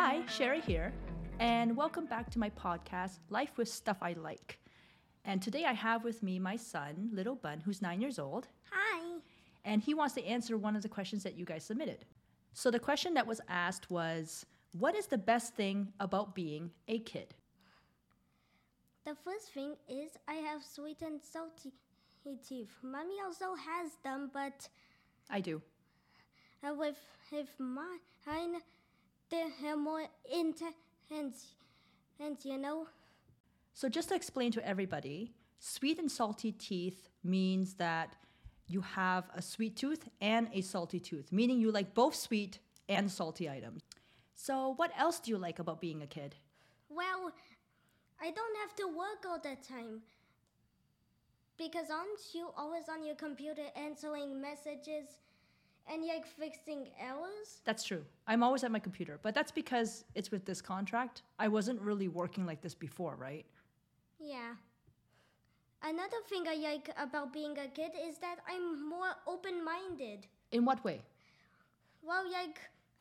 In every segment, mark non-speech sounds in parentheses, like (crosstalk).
Hi, Sherry here, and welcome back to my podcast, Life with Stuff I Like. And today I have with me my son, Little Bun, who's nine years old, Hi. and he wants to answer one of the questions that you guys submitted. So the question that was asked was What is the best thing about being a kid? The first thing is I have sweet and salty teeth. Mommy also has them, but I do. uh, with with mine, they have more intense, you know. So, just to explain to everybody, sweet and salty teeth means that you have a sweet tooth and a salty tooth, meaning you like both sweet and salty items. So, what else do you like about being a kid? Well, I don't have to work all the time. Because aren't you always on your computer answering messages and you like fixing errors? That's true. I'm always at my computer, but that's because it's with this contract. I wasn't really working like this before, right? Yeah. Another thing I like about being a kid is that I'm more open minded. In what way? Well, like,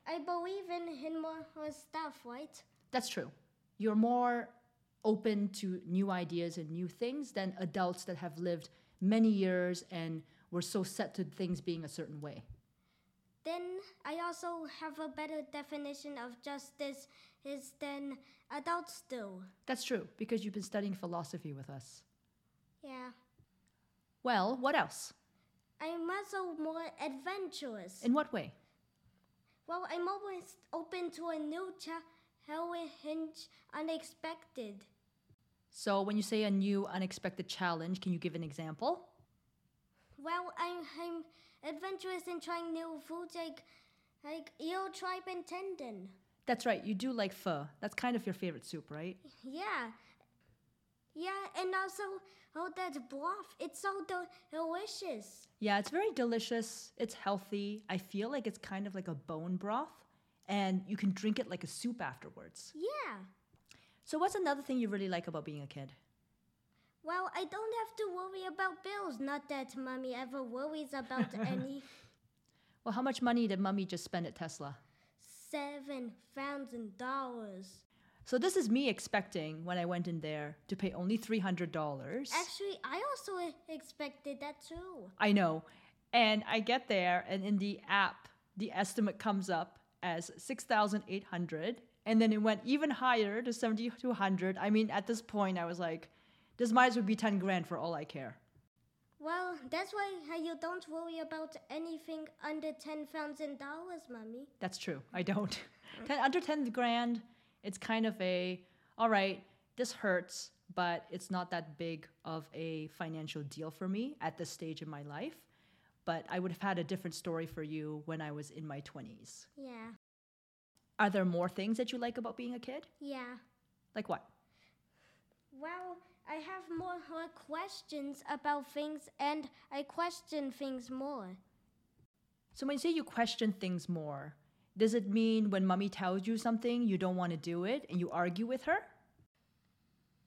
I believe in, in more stuff, right? That's true. You're more open to new ideas and new things than adults that have lived many years and were so set to things being a certain way. Then I also have a better definition of justice is than adults do. That's true, because you've been studying philosophy with us. Yeah. Well, what else? I'm also more adventurous. In what way? Well, I'm always open to a new challenge, unexpected. So, when you say a new unexpected challenge, can you give an example? Well, I'm, I'm adventurous in trying new foods like, like eel tripe and tendon. That's right, you do like pho. That's kind of your favorite soup, right? Yeah. Yeah, and also, oh, that broth. It's so del- delicious. Yeah, it's very delicious. It's healthy. I feel like it's kind of like a bone broth, and you can drink it like a soup afterwards. Yeah. So, what's another thing you really like about being a kid? Well, I don't have to worry about bills. Not that mommy ever worries about (laughs) any. Well, how much money did mommy just spend at Tesla? Seven thousand dollars. So, this is me expecting when I went in there to pay only $300. Actually, I also expected that too. I know. And I get there, and in the app, the estimate comes up as 6,800. And then it went even higher to 7,200. I mean, at this point, I was like, this might as well be 10 grand for all I care. Well, that's why you don't worry about anything under ten thousand dollars, mommy. That's true. I don't. (laughs) 10, under 10 grand, it's kind of a, all right, this hurts, but it's not that big of a financial deal for me at this stage in my life. But I would have had a different story for you when I was in my 20s. Yeah. Are there more things that you like about being a kid? Yeah. Like what? Well, I have more, questions about things and I question things more. So when you say you question things more, does it mean when mommy tells you something, you don't want to do it and you argue with her?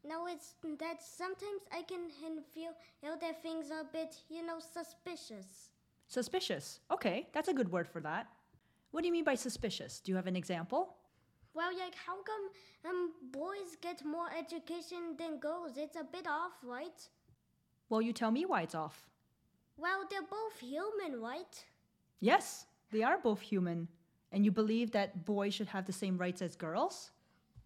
No, it's that sometimes I can feel you know, that things are a bit, you know, suspicious. Suspicious. Okay, that's a good word for that. What do you mean by suspicious? Do you have an example? Well, like, how come um, get more education than girls? It's a bit off, right? Well, you tell me why it's off. Well, they're both human, right? Yes, they are both human. And you believe that boys should have the same rights as girls?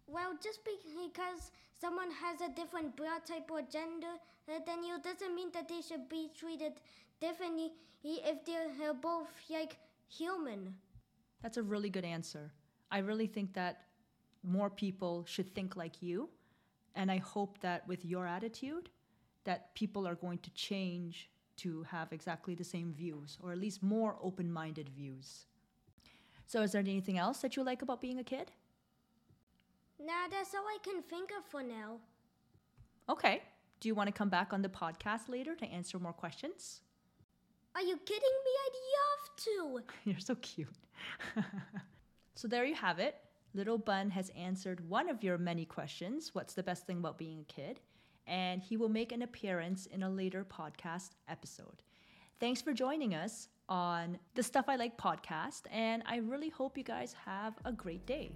Well, just because someone has a different blood type or gender, then you doesn't mean that they should be treated differently if they're both like human. That's a really good answer. I really think that more people should think like you. And I hope that with your attitude, that people are going to change to have exactly the same views, or at least more open minded views. So, is there anything else that you like about being a kid? Nah, that's all I can think of for now. Okay. Do you want to come back on the podcast later to answer more questions? Are you kidding me? I'd love to. (laughs) You're so cute. (laughs) so, there you have it. Little Bun has answered one of your many questions What's the best thing about being a kid? And he will make an appearance in a later podcast episode. Thanks for joining us on the Stuff I Like podcast, and I really hope you guys have a great day.